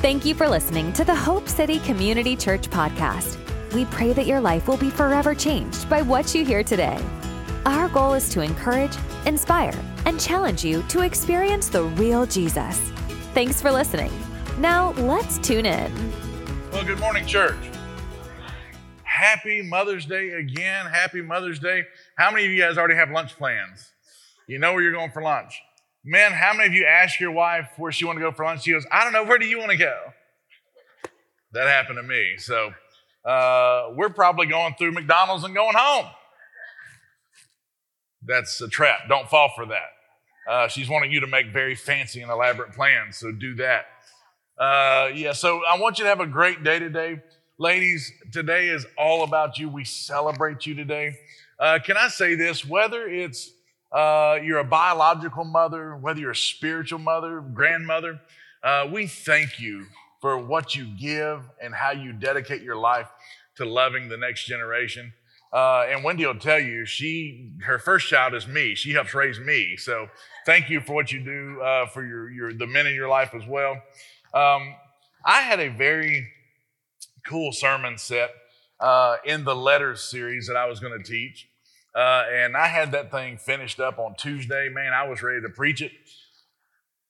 Thank you for listening to the Hope City Community Church podcast. We pray that your life will be forever changed by what you hear today. Our goal is to encourage, inspire, and challenge you to experience the real Jesus. Thanks for listening. Now, let's tune in. Well, good morning, church. Happy Mother's Day again. Happy Mother's Day. How many of you guys already have lunch plans? You know where you're going for lunch. Men, how many of you ask your wife where she want to go for lunch? She goes, I don't know. Where do you want to go? That happened to me. So uh, we're probably going through McDonald's and going home. That's a trap. Don't fall for that. Uh, she's wanting you to make very fancy and elaborate plans, so do that. Uh, yeah, so I want you to have a great day today. Ladies, today is all about you. We celebrate you today. Uh, can I say this? Whether it's uh, you're a biological mother, whether you're a spiritual mother, grandmother, uh, we thank you for what you give and how you dedicate your life to loving the next generation. Uh, and Wendy will tell you, she her first child is me. She helps raise me. So thank you for what you do uh, for your, your the men in your life as well. Um, I had a very cool sermon set uh, in the letters series that I was going to teach. Uh, and I had that thing finished up on Tuesday. Man, I was ready to preach it.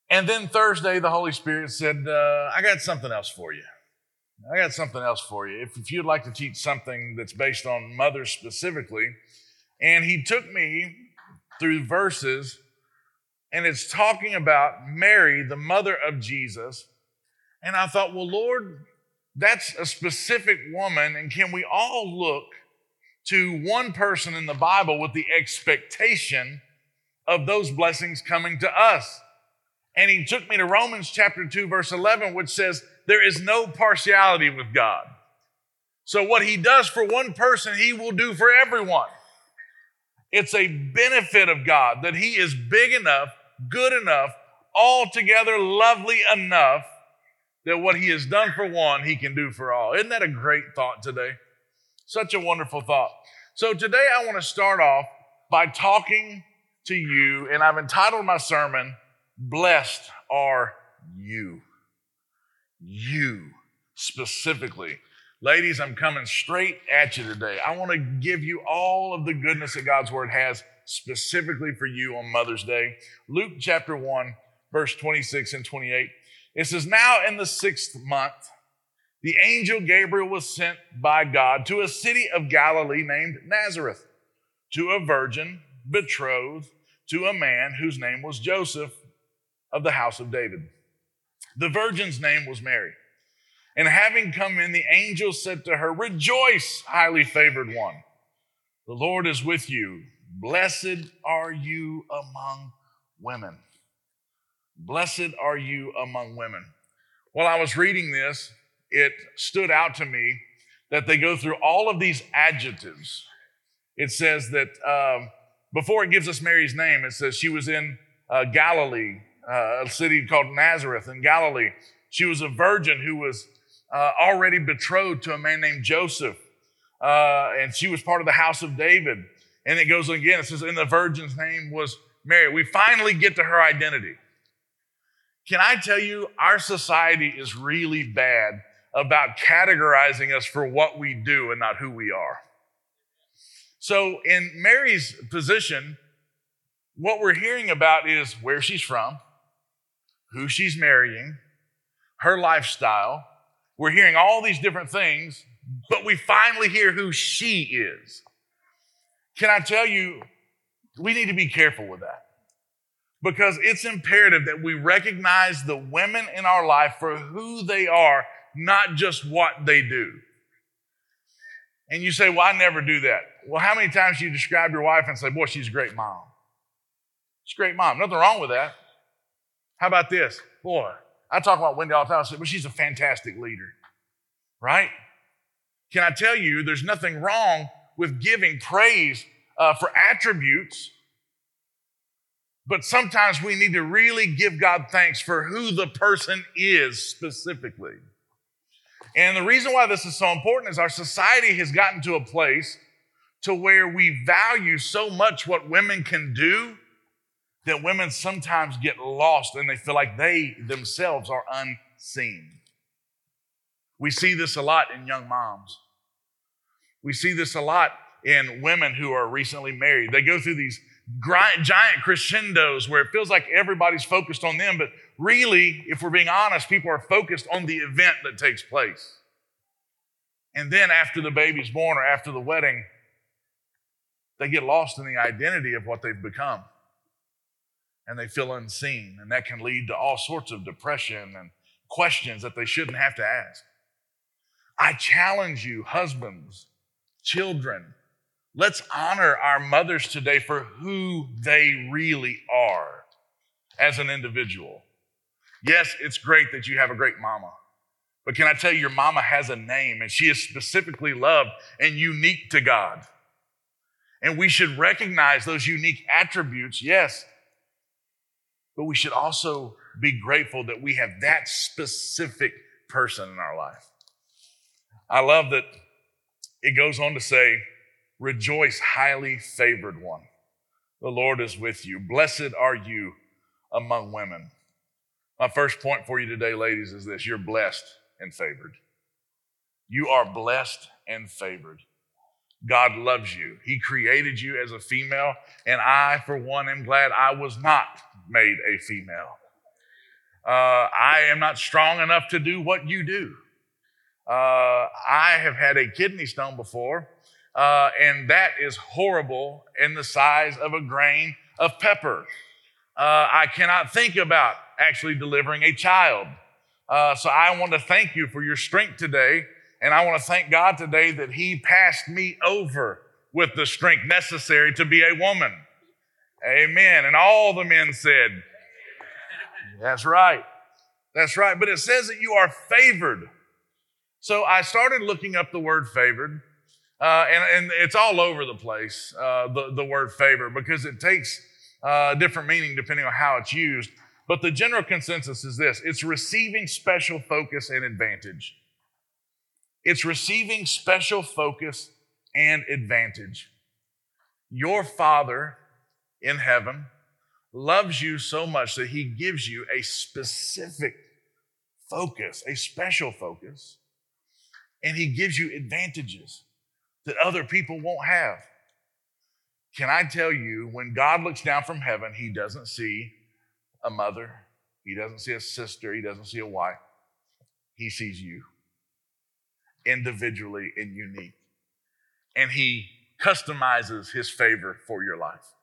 And then Thursday, the Holy Spirit said, uh, I got something else for you. I got something else for you. If, if you'd like to teach something that's based on mothers specifically. And he took me through verses, and it's talking about Mary, the mother of Jesus. And I thought, well, Lord, that's a specific woman. And can we all look to one person in the Bible with the expectation of those blessings coming to us. And he took me to Romans chapter 2, verse 11, which says, There is no partiality with God. So, what he does for one person, he will do for everyone. It's a benefit of God that he is big enough, good enough, altogether lovely enough that what he has done for one, he can do for all. Isn't that a great thought today? Such a wonderful thought. So today I want to start off by talking to you, and I've entitled my sermon, Blessed Are You. You specifically. Ladies, I'm coming straight at you today. I want to give you all of the goodness that God's Word has specifically for you on Mother's Day. Luke chapter 1, verse 26 and 28. It says, Now in the sixth month, the angel Gabriel was sent by God to a city of Galilee named Nazareth to a virgin betrothed to a man whose name was Joseph of the house of David. The virgin's name was Mary. And having come in, the angel said to her, Rejoice, highly favored one. The Lord is with you. Blessed are you among women. Blessed are you among women. While I was reading this, it stood out to me that they go through all of these adjectives. It says that um, before it gives us Mary's name, it says she was in uh, Galilee, uh, a city called Nazareth in Galilee. She was a virgin who was uh, already betrothed to a man named Joseph, uh, and she was part of the house of David. And it goes again, it says, and the virgin's name was Mary. We finally get to her identity. Can I tell you, our society is really bad about categorizing us for what we do and not who we are. So, in Mary's position, what we're hearing about is where she's from, who she's marrying, her lifestyle. We're hearing all these different things, but we finally hear who she is. Can I tell you, we need to be careful with that because it's imperative that we recognize the women in our life for who they are not just what they do. And you say, Well, I never do that. Well, how many times do you describe your wife and say, Boy, she's a great mom? She's a great mom. Nothing wrong with that. How about this? Boy, I talk about Wendy all the time. I say, Well, she's a fantastic leader, right? Can I tell you, there's nothing wrong with giving praise uh, for attributes, but sometimes we need to really give God thanks for who the person is specifically. And the reason why this is so important is our society has gotten to a place to where we value so much what women can do that women sometimes get lost and they feel like they themselves are unseen. We see this a lot in young moms. We see this a lot in women who are recently married. They go through these giant crescendos where it feels like everybody's focused on them, but really, if we're being honest, people are focused on the event that takes place. And then after the baby's born or after the wedding, they get lost in the identity of what they've become. And they feel unseen. And that can lead to all sorts of depression and questions that they shouldn't have to ask. I challenge you, husbands, children, let's honor our mothers today for who they really are as an individual. Yes, it's great that you have a great mama. But can I tell you, your mama has a name and she is specifically loved and unique to God. And we should recognize those unique attributes, yes. But we should also be grateful that we have that specific person in our life. I love that it goes on to say, Rejoice, highly favored one. The Lord is with you. Blessed are you among women. My first point for you today, ladies, is this you're blessed and favored. You are blessed and favored. God loves you. He created you as a female, and I, for one, am glad I was not made a female. Uh, I am not strong enough to do what you do. Uh, I have had a kidney stone before, uh, and that is horrible in the size of a grain of pepper. Uh, I cannot think about actually delivering a child. Uh, so I want to thank you for your strength today, and I want to thank God today that He passed me over with the strength necessary to be a woman. Amen. And all the men said, That's right. That's right. But it says that you are favored so I started looking up the word favored, uh, and, and, it's all over the place, uh, the, the word favor, because it takes uh, different meaning depending on how it's used. But the general consensus is this it's receiving special focus and advantage. It's receiving special focus and advantage. Your Father in heaven loves you so much that He gives you a specific focus, a special focus and he gives you advantages that other people won't have. Can I tell you, when God looks down from heaven, he doesn't see a mother, he doesn't see a sister, he doesn't see a wife. He sees you individually and unique. And he customizes his favor for your life.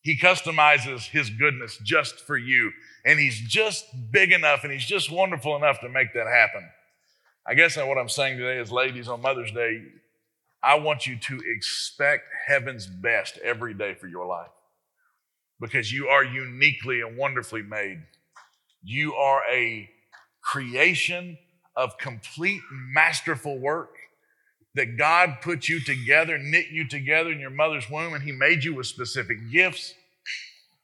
He customizes his goodness just for you. And he's just big enough and he's just wonderful enough to make that happen. I guess what I'm saying today is, ladies, on Mother's Day, I want you to expect heaven's best every day for your life because you are uniquely and wonderfully made. You are a creation of complete masterful work that God put you together, knit you together in your mother's womb, and He made you with specific gifts,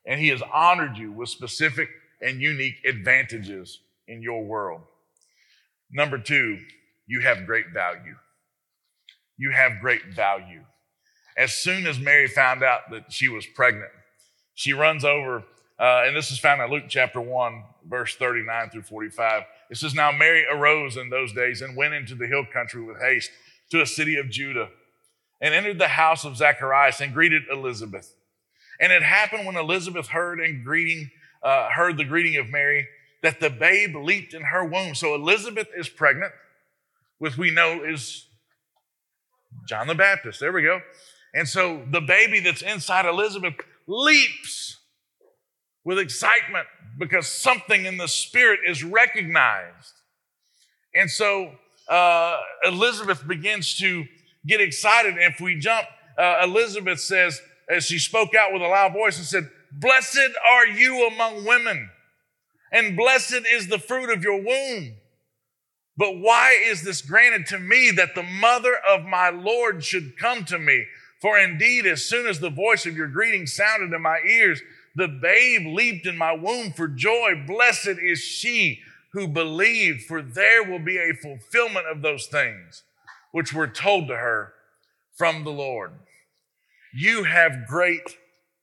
and He has honored you with specific and unique advantages in your world. Number two, you have great value. You have great value. As soon as Mary found out that she was pregnant, she runs over, uh, and this is found in Luke chapter 1, verse 39 through 45. It says, Now Mary arose in those days and went into the hill country with haste to a city of Judah and entered the house of Zacharias and greeted Elizabeth. And it happened when Elizabeth heard and greeting, uh, heard the greeting of Mary that the babe leaped in her womb. So Elizabeth is pregnant, which we know is John the Baptist. There we go. And so the baby that's inside Elizabeth leaps with excitement because something in the spirit is recognized. And so uh, Elizabeth begins to get excited. And if we jump, uh, Elizabeth says, as she spoke out with a loud voice and said, Blessed are you among women and blessed is the fruit of your womb. But why is this granted to me that the mother of my Lord should come to me? For indeed, as soon as the voice of your greeting sounded in my ears, the babe leaped in my womb for joy. Blessed is she who believed, for there will be a fulfillment of those things which were told to her from the Lord. You have great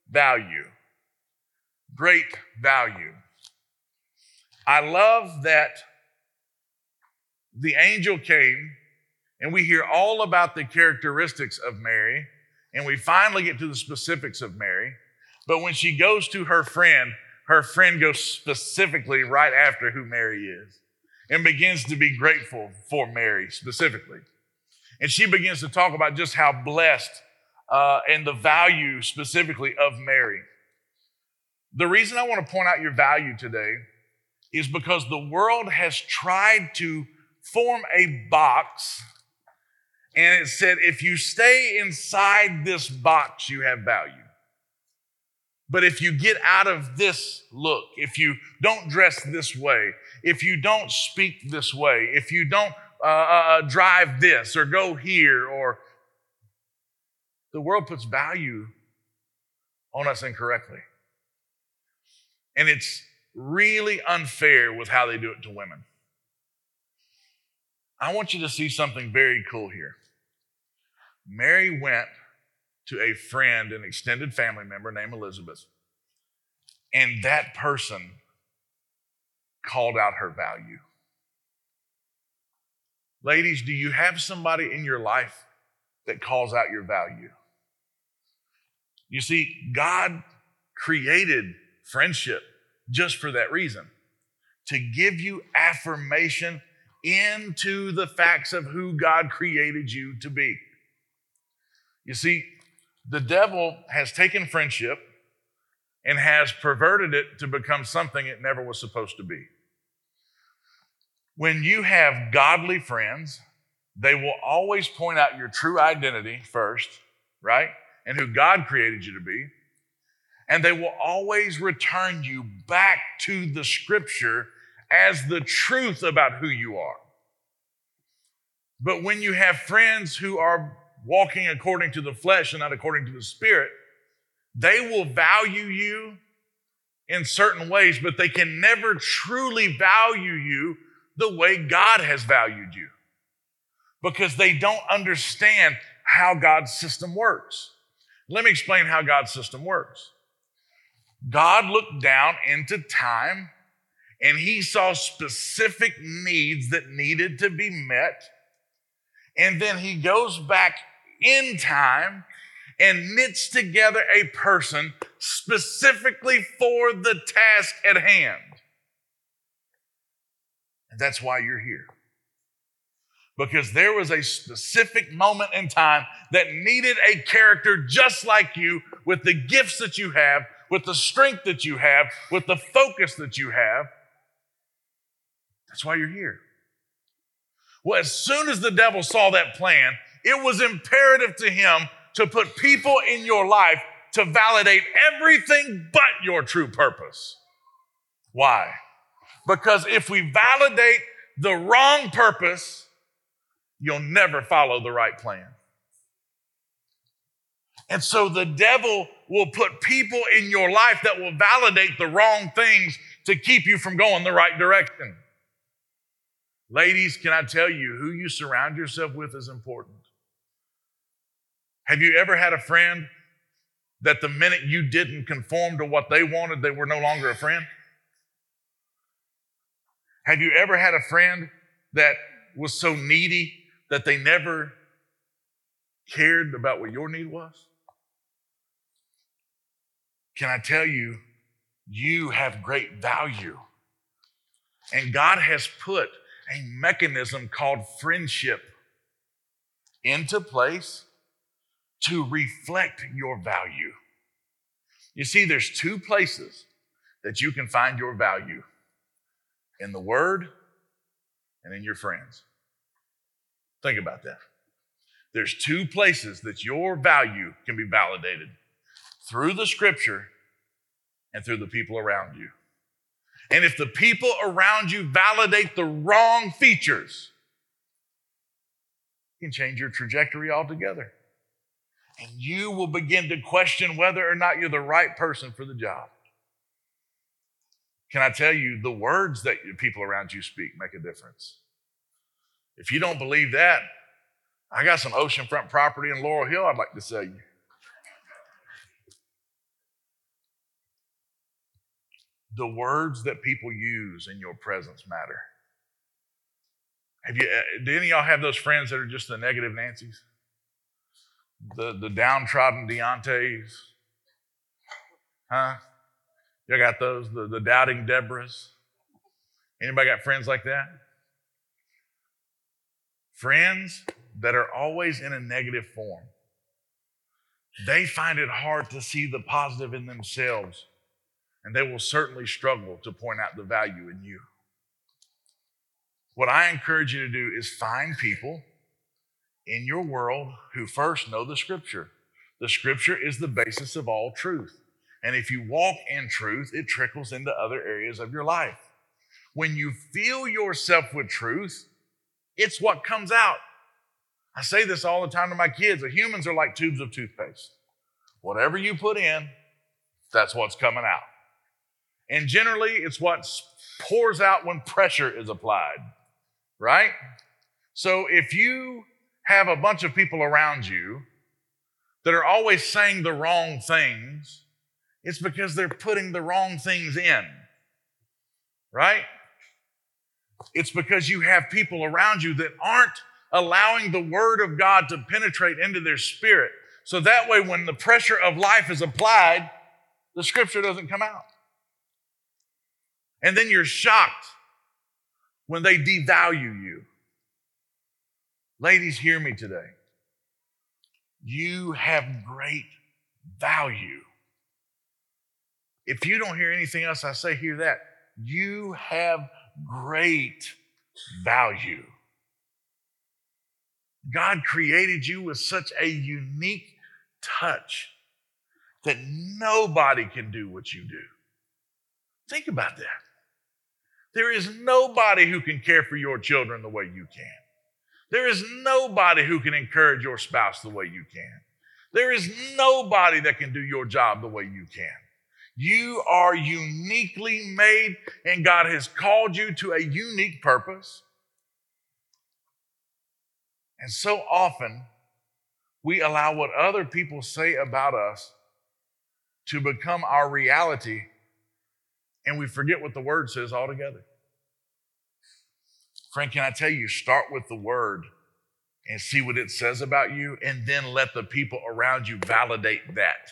value. Great value. I love that the angel came and we hear all about the characteristics of Mary and we finally get to the specifics of Mary. But when she goes to her friend, her friend goes specifically right after who Mary is and begins to be grateful for Mary specifically. And she begins to talk about just how blessed uh, and the value specifically of Mary. The reason I want to point out your value today is because the world has tried to form a box and it said, if you stay inside this box, you have value. But if you get out of this look, if you don't dress this way, if you don't speak this way, if you don't uh, uh, uh drive this or go here, or the world puts value on us incorrectly. And it's really unfair with how they do it to women. I want you to see something very cool here. Mary went to a friend, an extended family member named Elizabeth, and that person called out her value. Ladies, do you have somebody in your life that calls out your value? You see, God created friendship just for that reason to give you affirmation into the facts of who God created you to be. You see, the devil has taken friendship and has perverted it to become something it never was supposed to be. When you have godly friends, they will always point out your true identity first, right? And who God created you to be. And they will always return you back to the scripture as the truth about who you are. But when you have friends who are walking according to the flesh and not according to the spirit, they will value you in certain ways, but they can never truly value you the way God has valued you because they don't understand how God's system works. Let me explain how God's system works. God looked down into time and he saw specific needs that needed to be met. And then he goes back in time and knits together a person specifically for the task at hand. And that's why you're here. Because there was a specific moment in time that needed a character just like you, with the gifts that you have, with the strength that you have, with the focus that you have. That's why you're here. Well, as soon as the devil saw that plan, it was imperative to him to put people in your life to validate everything but your true purpose. Why? Because if we validate the wrong purpose, you'll never follow the right plan. And so the devil will put people in your life that will validate the wrong things to keep you from going the right direction. Ladies, can I tell you who you surround yourself with is important. Have you ever had a friend that the minute you didn't conform to what they wanted, they were no longer a friend? Have you ever had a friend that was so needy that they never cared about what your need was? Can I tell you, you have great value. And God has put a mechanism called friendship into place to reflect your value. You see, there's two places that you can find your value in the Word and in your friends. Think about that. There's two places that your value can be validated through the Scripture and through the people around you. And if the people around you validate the wrong features, you can change your trajectory altogether and you will begin to question whether or not you're the right person for the job. Can I tell you, the words that people around you speak make a difference. If you don't believe that, I got some oceanfront property in Laurel Hill I'd like to sell you. The words that people use in your presence matter. Have you, uh, do any of y'all have those friends that are just the negative Nancy's? The, the downtrodden Deontay's? Huh? Y'all got those, the, the doubting Deborahs? Anybody got friends like that? Friends that are always in a negative form. They find it hard to see the positive in themselves, and they will certainly struggle to point out the value in you. What I encourage you to do is find people in your world who first know the scripture. The scripture is the basis of all truth. And if you walk in truth, it trickles into other areas of your life. When you fill yourself with truth, it's what comes out. I say this all the time to my kids. The humans are like tubes of toothpaste. Whatever you put in, that's what's coming out. And generally, it's what pours out when pressure is applied, right? So if you have a bunch of people around you that are always saying the wrong things, it's because they're putting the wrong things in, right? It's because you have people around you that aren't allowing the word of God to penetrate into their spirit. So that way, when the pressure of life is applied, the scripture doesn't come out. And then you're shocked when they devalue you. Ladies, hear me today. You have great value. If you don't hear anything else I say, hear that. You have great value. God created you with such a unique touch that nobody can do what you do. Think about that. There is nobody who can care for your children the way you can. There is nobody who can encourage your spouse the way you can. There is nobody that can do your job the way you can. You are uniquely made, and God has called you to a unique purpose. And so often, we allow what other people say about us to become our reality, and we forget what the word says altogether. Friend, can I tell you, start with the word and see what it says about you, and then let the people around you validate that.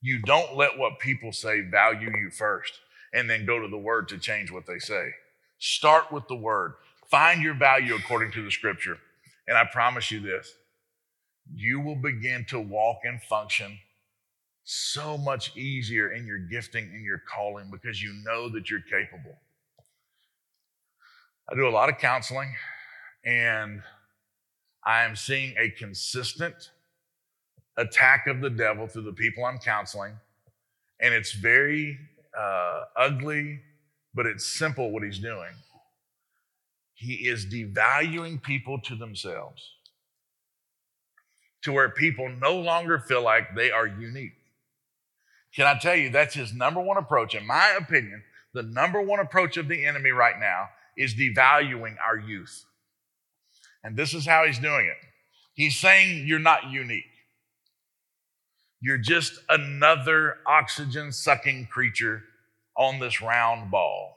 You don't let what people say value you first and then go to the word to change what they say. Start with the word. Find your value according to the scripture. And I promise you this you will begin to walk and function so much easier in your gifting and your calling because you know that you're capable. I do a lot of counseling and I am seeing a consistent attack of the devil through the people I'm counseling. And it's very uh, ugly, but it's simple what he's doing. He is devaluing people to themselves to where people no longer feel like they are unique. Can I tell you, that's his number one approach. In my opinion, the number one approach of the enemy right now is devaluing our youth. And this is how he's doing it. He's saying you're not unique. You're just another oxygen sucking creature on this round ball.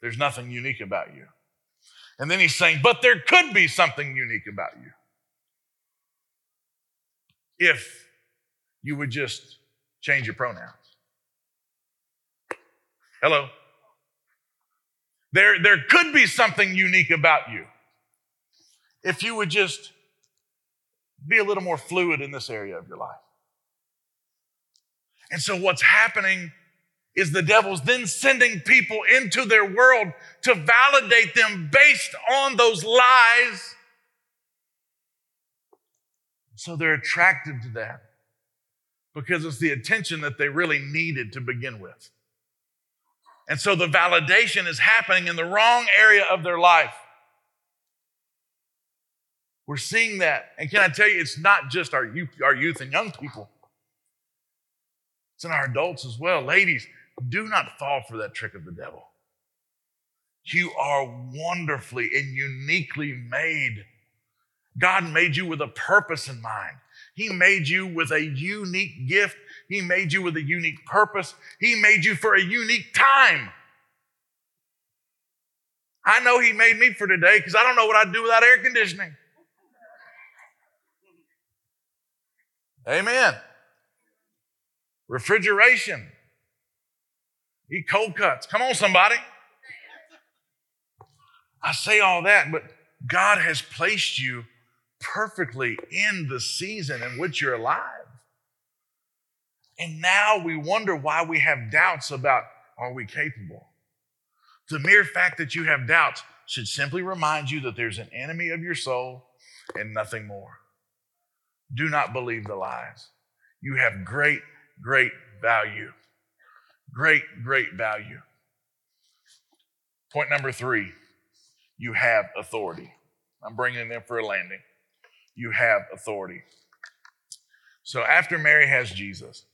There's nothing unique about you. And then he's saying, but there could be something unique about you. If you would just change your pronouns. Hello? There, there could be something unique about you if you would just be a little more fluid in this area of your life. And so what's happening is the devil's then sending people into their world to validate them based on those lies. So they're attracted to that because it's the attention that they really needed to begin with. And so the validation is happening in the wrong area of their life. We're seeing that. And can I tell you, it's not just our youth, our youth and young people. It's in our adults as well. Ladies, do not fall for that trick of the devil. You are wonderfully and uniquely made. God made you with a purpose in mind. He made you with a unique gift. He made you with a unique purpose. He made you for a unique time. I know He made me for today because I don't know what I'd do without air conditioning. Amen. Refrigeration. Eat cold cuts. Come on, somebody. I say all that, but God has placed you perfectly in the season in which you're alive. And now we wonder why we have doubts about are we capable? The mere fact that you have doubts should simply remind you that there's an enemy of your soul and nothing more. Do not believe the lies. You have great, great value. Great, great value. Point number three you have authority. I'm bringing them for a landing. You have authority. So after Mary has Jesus,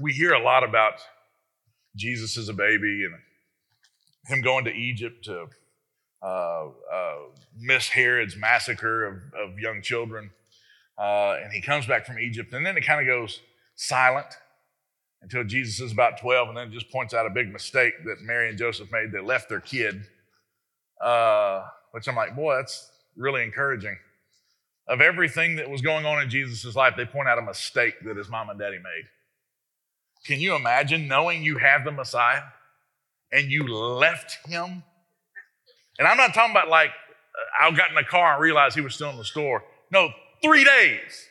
we hear a lot about Jesus as a baby and him going to Egypt to uh, uh, miss Herod's massacre of, of young children. Uh, and he comes back from Egypt, and then it kind of goes silent until Jesus is about 12, and then just points out a big mistake that Mary and Joseph made. They left their kid, uh, which I'm like, boy, that's really encouraging. Of everything that was going on in Jesus' life, they point out a mistake that his mom and daddy made. Can you imagine knowing you have the Messiah and you left him? And I'm not talking about like I got in the car and realized he was still in the store. No, three days.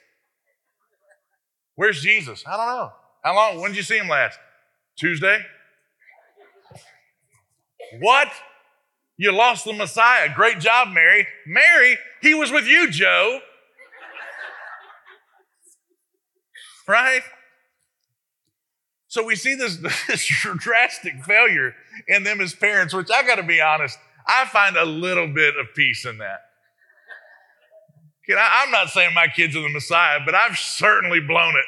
Where's Jesus? I don't know. How long? When did you see him last? Tuesday? What? You lost the Messiah. Great job, Mary. Mary, he was with you, Joe. Right? So we see this, this drastic failure in them as parents, which I got to be honest, I find a little bit of peace in that. I, I'm not saying my kids are the Messiah, but I've certainly blown it.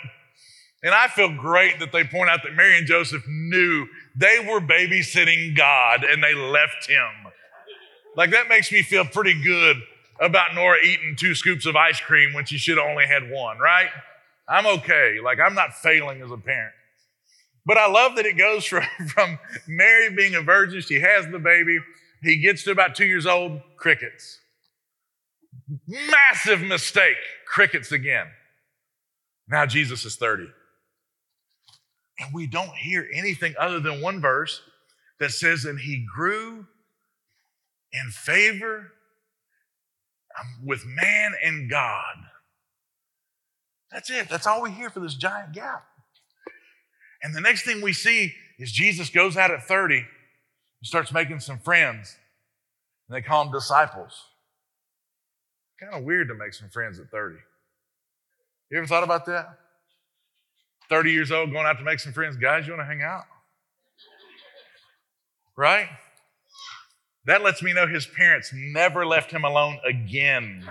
And I feel great that they point out that Mary and Joseph knew they were babysitting God and they left him. Like that makes me feel pretty good about Nora eating two scoops of ice cream when she should have only had one, right? I'm okay. Like I'm not failing as a parent. But I love that it goes from, from Mary being a virgin, she has the baby, he gets to about two years old, crickets. Massive mistake, crickets again. Now Jesus is 30. And we don't hear anything other than one verse that says, and he grew in favor um, with man and God. That's it. That's all we hear for this giant gap. And the next thing we see is Jesus goes out at 30 and starts making some friends. And they call them disciples. Kind of weird to make some friends at 30. You ever thought about that? 30 years old, going out to make some friends. Guys, you want to hang out? Right? That lets me know his parents never left him alone again.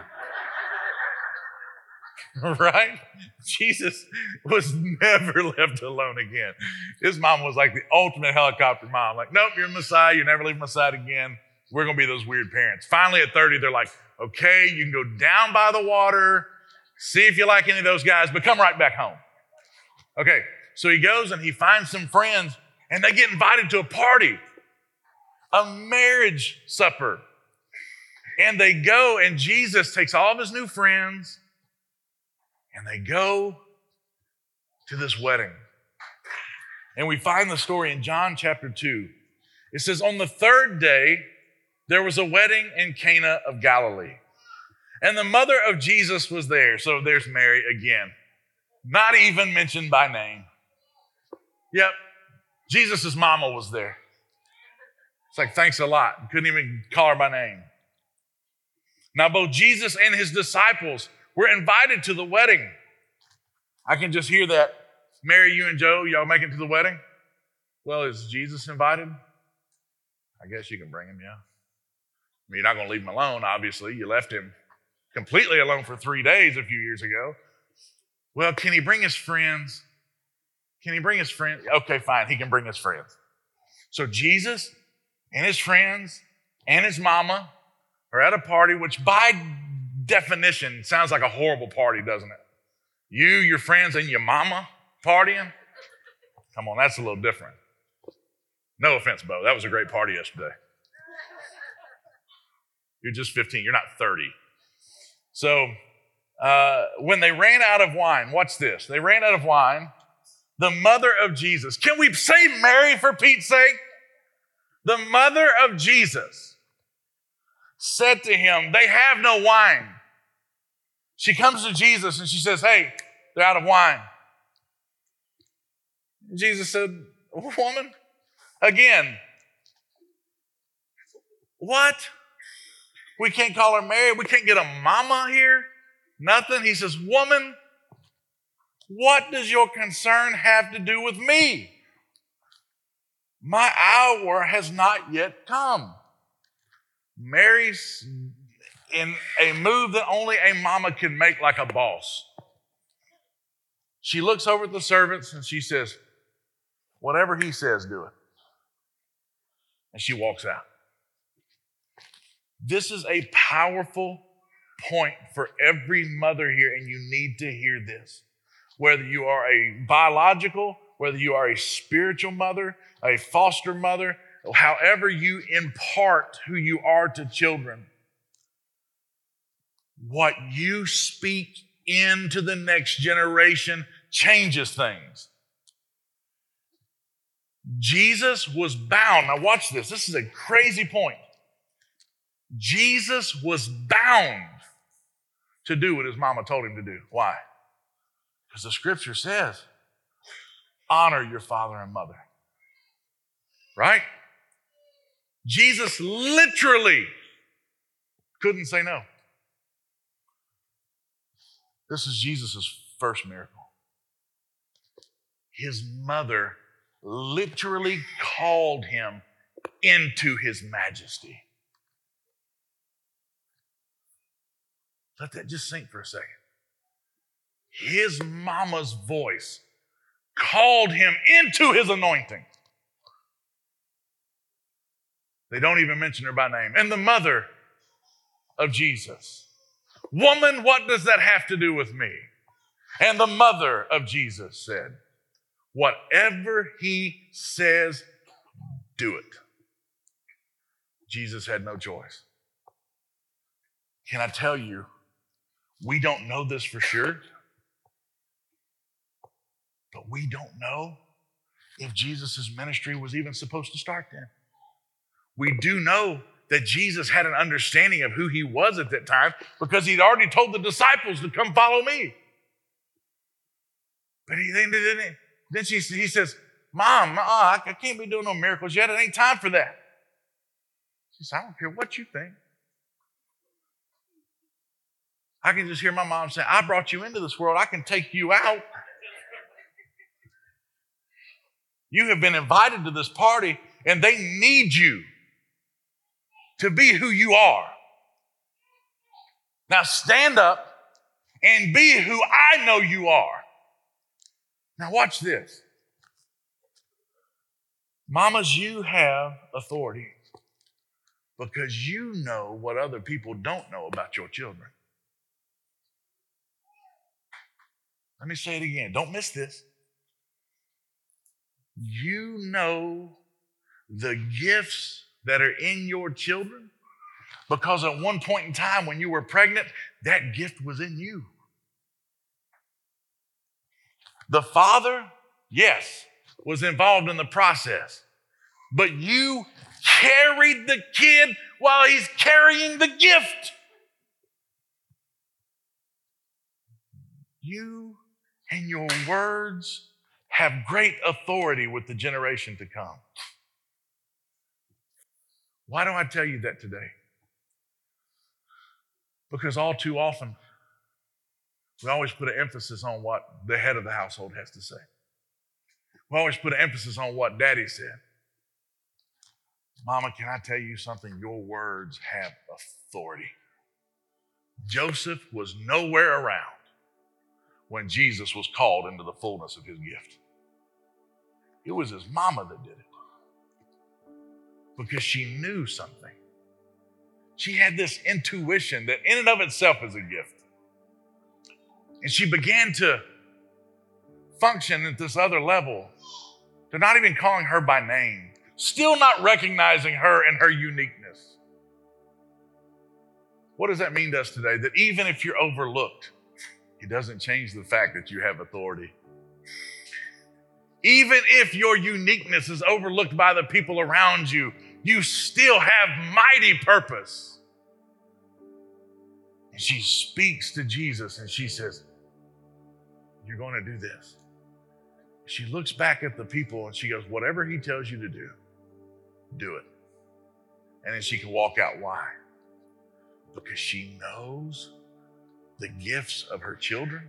right? Jesus was never left alone again. His mom was like the ultimate helicopter mom. Like, nope, you're Messiah. You never leave my side again. We're going to be those weird parents. Finally, at 30, they're like, okay, you can go down by the water, see if you like any of those guys, but come right back home. Okay, so he goes and he finds some friends, and they get invited to a party, a marriage supper. And they go, and Jesus takes all of his new friends and they go to this wedding. And we find the story in John chapter 2. It says, On the third day, there was a wedding in Cana of Galilee. And the mother of Jesus was there. So there's Mary again, not even mentioned by name. Yep, Jesus' mama was there. It's like, thanks a lot. Couldn't even call her by name. Now, both Jesus and his disciples we're invited to the wedding. I can just hear that. Mary, you and Joe, y'all make it to the wedding? Well, is Jesus invited? I guess you can bring him, yeah. I mean, you're not going to leave him alone, obviously. You left him completely alone for three days a few years ago. Well, can he bring his friends? Can he bring his friends? Okay, fine. He can bring his friends. So Jesus and his friends and his mama are at a party, which by definition sounds like a horrible party, doesn't it? You, your friends, and your mama partying? Come on, that's a little different. No offense, Bo. That was a great party yesterday. You're just 15, you're not 30. So, uh, when they ran out of wine, watch this. They ran out of wine. The mother of Jesus. Can we say Mary for Pete's sake? The mother of Jesus said to him, They have no wine. She comes to Jesus and she says, Hey, they're out of wine. Jesus said, Woman, again, what? We can't call her Mary. We can't get a mama here. Nothing. He says, Woman, what does your concern have to do with me? My hour has not yet come. Mary's in a move that only a mama can make like a boss. She looks over at the servants and she says, Whatever he says, do it. And she walks out. This is a powerful point for every mother here, and you need to hear this. Whether you are a biological, whether you are a spiritual mother, a foster mother, however you impart who you are to children, what you speak into the next generation changes things. Jesus was bound. Now, watch this. This is a crazy point. Jesus was bound to do what his mama told him to do. Why? Because the scripture says, honor your father and mother. Right? Jesus literally couldn't say no. This is Jesus' first miracle. His mother literally called him into his majesty. Let that just sink for a second. His mama's voice called him into his anointing. They don't even mention her by name. And the mother of Jesus. Woman, what does that have to do with me? And the mother of Jesus said, Whatever he says, do it. Jesus had no choice. Can I tell you, we don't know this for sure, but we don't know if Jesus' ministry was even supposed to start then. We do know that Jesus had an understanding of who he was at that time because he'd already told the disciples to come follow me. But he didn't. Then she, he says, Mom, uh, I can't be doing no miracles yet. It ain't time for that. She says, I don't care what you think. I can just hear my mom say, I brought you into this world. I can take you out. You have been invited to this party, and they need you to be who you are. Now stand up and be who I know you are. Now, watch this. Mamas, you have authority because you know what other people don't know about your children. Let me say it again. Don't miss this. You know the gifts that are in your children because at one point in time when you were pregnant, that gift was in you. The father, yes, was involved in the process, but you carried the kid while he's carrying the gift. You and your words have great authority with the generation to come. Why do I tell you that today? Because all too often, we always put an emphasis on what the head of the household has to say. We always put an emphasis on what daddy said. Mama, can I tell you something? Your words have authority. Joseph was nowhere around when Jesus was called into the fullness of his gift. It was his mama that did it because she knew something. She had this intuition that, in and of itself, is a gift. And she began to function at this other level. They're not even calling her by name. still not recognizing her and her uniqueness. What does that mean to us today? That even if you're overlooked, it doesn't change the fact that you have authority. Even if your uniqueness is overlooked by the people around you, you still have mighty purpose. And she speaks to Jesus and she says, You're going to do this. She looks back at the people and she goes, Whatever he tells you to do, do it. And then she can walk out. Why? Because she knows the gifts of her children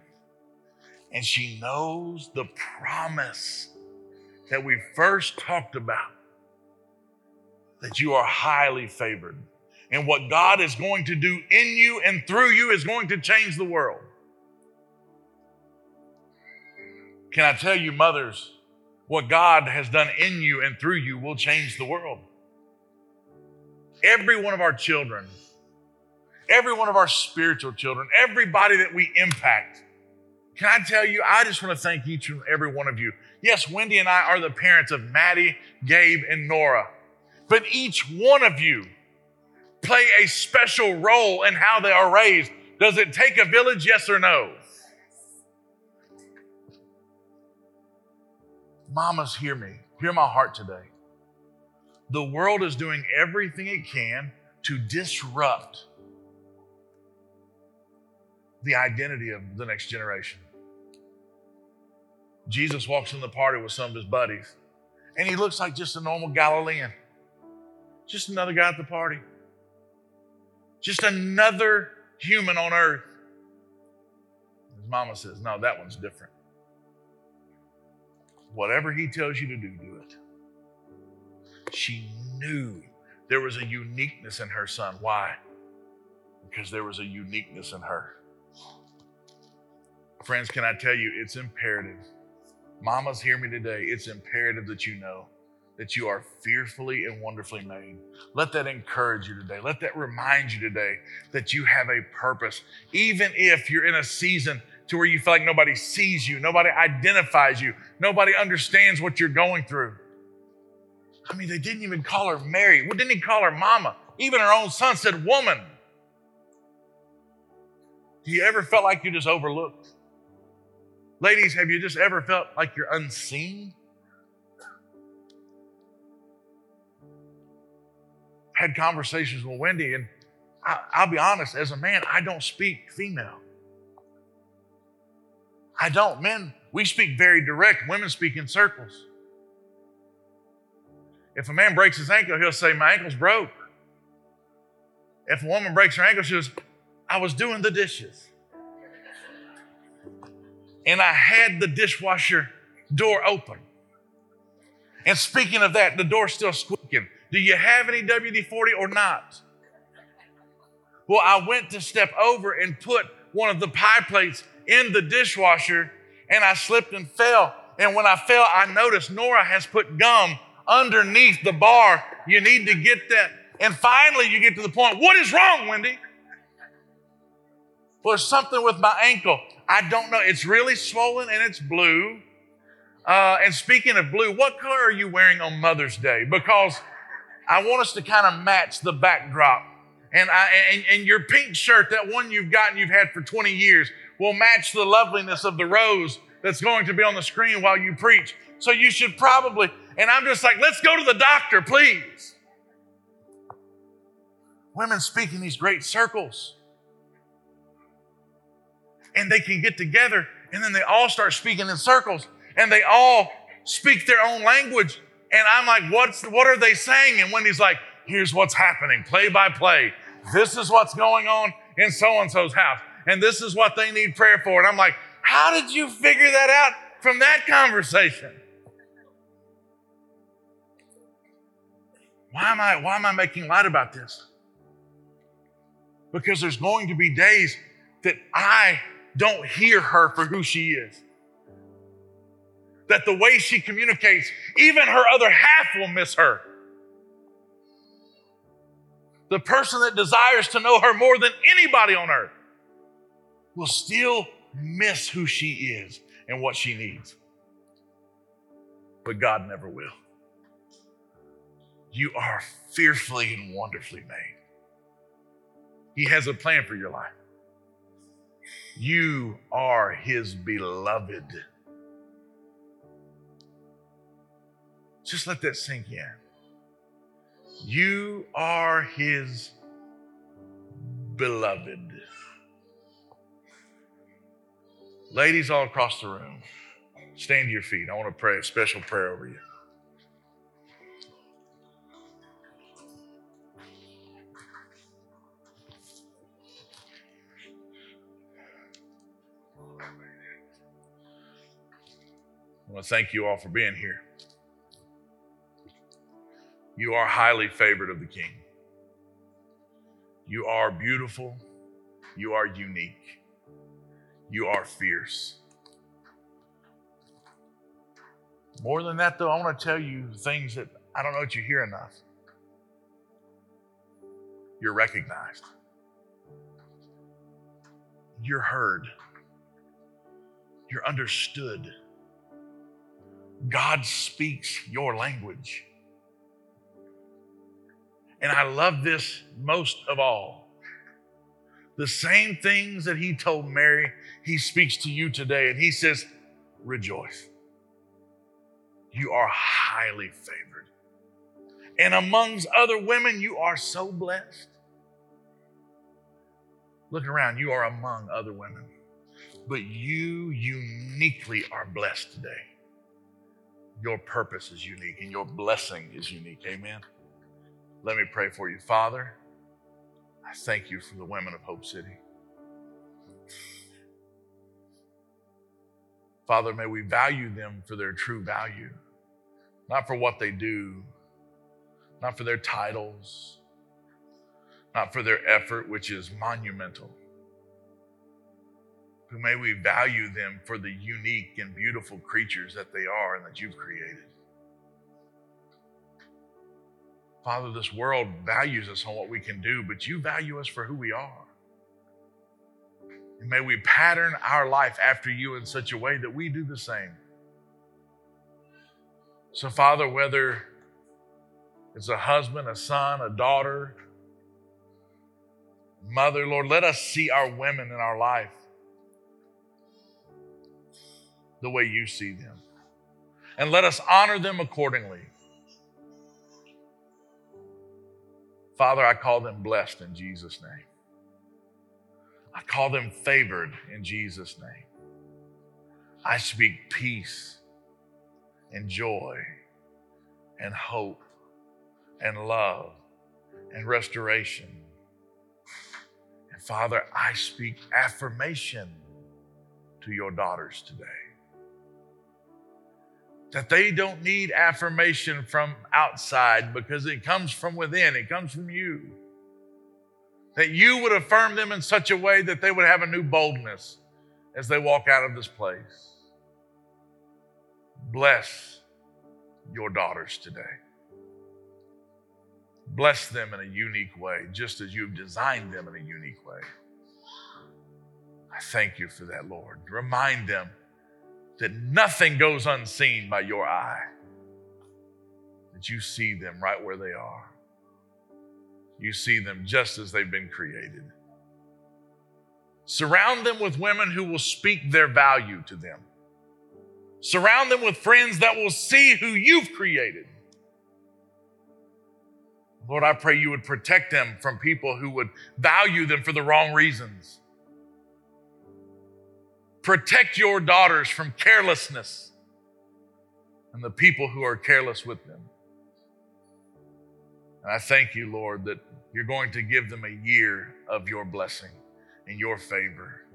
and she knows the promise that we first talked about that you are highly favored. And what God is going to do in you and through you is going to change the world. Can I tell you, mothers, what God has done in you and through you will change the world? Every one of our children, every one of our spiritual children, everybody that we impact. Can I tell you, I just want to thank each and every one of you. Yes, Wendy and I are the parents of Maddie, Gabe, and Nora, but each one of you play a special role in how they are raised. Does it take a village? Yes or no? Mamas, hear me. Hear my heart today. The world is doing everything it can to disrupt the identity of the next generation. Jesus walks in the party with some of his buddies, and he looks like just a normal Galilean, just another guy at the party, just another human on earth. His mama says, No, that one's different. Whatever he tells you to do, do it. She knew there was a uniqueness in her son. Why? Because there was a uniqueness in her. Friends, can I tell you, it's imperative. Mamas, hear me today. It's imperative that you know that you are fearfully and wonderfully made. Let that encourage you today. Let that remind you today that you have a purpose. Even if you're in a season to where you feel like nobody sees you, nobody identifies you, nobody understands what you're going through. I mean, they didn't even call her Mary. What didn't he call her mama? Even her own son said woman. Do you ever felt like you just overlooked? Ladies, have you just ever felt like you're unseen? Had conversations with Wendy, and I, will be honest, as a man, I don't speak female. I don't. Men, we speak very direct. Women speak in circles. If a man breaks his ankle, he'll say, My ankle's broke. If a woman breaks her ankle, she says, I was doing the dishes and I had the dishwasher door open. And speaking of that, the door's still squeaking. Do you have any WD 40 or not? Well, I went to step over and put one of the pie plates in the dishwasher and I slipped and fell. And when I fell, I noticed Nora has put gum underneath the bar. You need to get that. And finally, you get to the point what is wrong, Wendy? Well, there's something with my ankle. I don't know. It's really swollen and it's blue. Uh, and speaking of blue, what color are you wearing on Mother's Day? Because I want us to kind of match the backdrop. And, I, and, and your pink shirt, that one you've gotten, you've had for 20 years, will match the loveliness of the rose that's going to be on the screen while you preach. So you should probably, and I'm just like, let's go to the doctor, please. Women speak in these great circles and they can get together and then they all start speaking in circles and they all speak their own language. And I'm like, what's, what are they saying? And Wendy's like, here's what's happening, play by play. This is what's going on in so and so's house. And this is what they need prayer for. And I'm like, how did you figure that out from that conversation? Why am I, why am I making light about this? Because there's going to be days that I don't hear her for who she is. That the way she communicates, even her other half will miss her. The person that desires to know her more than anybody on earth will still miss who she is and what she needs. But God never will. You are fearfully and wonderfully made. He has a plan for your life. You are His beloved. Just let that sink in. You are His beloved. Ladies all across the room, stand to your feet. I want to pray a special prayer over you. Want to thank you all for being here. You are highly favored of the King. You are beautiful. You are unique. You are fierce. More than that, though, I want to tell you things that I don't know that you hear enough. You're recognized, you're heard, you're understood. God speaks your language. And I love this most of all. The same things that he told Mary, he speaks to you today. And he says, Rejoice. You are highly favored. And amongst other women, you are so blessed. Look around, you are among other women, but you uniquely are blessed today. Your purpose is unique and your blessing is unique. Amen. Let me pray for you. Father, I thank you for the women of Hope City. Father, may we value them for their true value, not for what they do, not for their titles, not for their effort, which is monumental. But may we value them for the unique and beautiful creatures that they are and that you've created. Father, this world values us on what we can do, but you value us for who we are. And may we pattern our life after you in such a way that we do the same. So, Father, whether it's a husband, a son, a daughter, mother, Lord, let us see our women in our life the way you see them. And let us honor them accordingly. Father, I call them blessed in Jesus' name. I call them favored in Jesus' name. I speak peace and joy and hope and love and restoration. And Father, I speak affirmation to your daughters today that they don't need affirmation from outside because it comes from within, it comes from you. That you would affirm them in such a way that they would have a new boldness as they walk out of this place. Bless your daughters today. Bless them in a unique way, just as you've designed them in a unique way. I thank you for that, Lord. Remind them that nothing goes unseen by your eye, that you see them right where they are. You see them just as they've been created. Surround them with women who will speak their value to them. Surround them with friends that will see who you've created. Lord, I pray you would protect them from people who would value them for the wrong reasons. Protect your daughters from carelessness and the people who are careless with them. And I thank you, Lord, that you're going to give them a year of your blessing and your favor.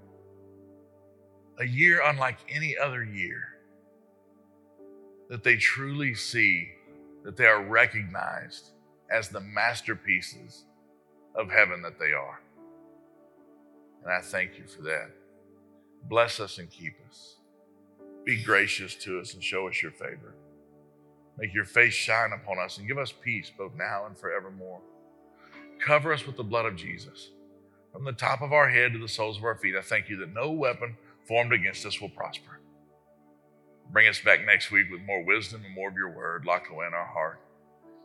A year unlike any other year. That they truly see that they are recognized as the masterpieces of heaven that they are. And I thank you for that. Bless us and keep us. Be gracious to us and show us your favor. Make your face shine upon us and give us peace both now and forevermore. Cover us with the blood of Jesus. From the top of our head to the soles of our feet, I thank you that no weapon formed against us will prosper. Bring us back next week with more wisdom and more of your word locked away in our heart.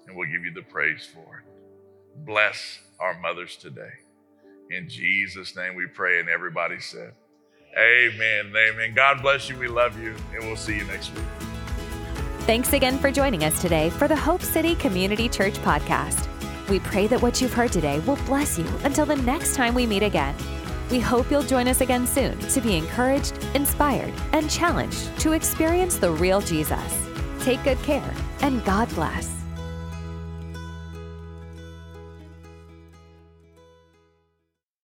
and we'll give you the praise for it. Bless our mothers today. In Jesus' name we pray, and everybody said, Amen. Amen. God bless you. We love you, and we'll see you next week. Thanks again for joining us today for the Hope City Community Church podcast. We pray that what you've heard today will bless you until the next time we meet again. We hope you'll join us again soon to be encouraged, inspired, and challenged to experience the real Jesus. Take good care, and God bless.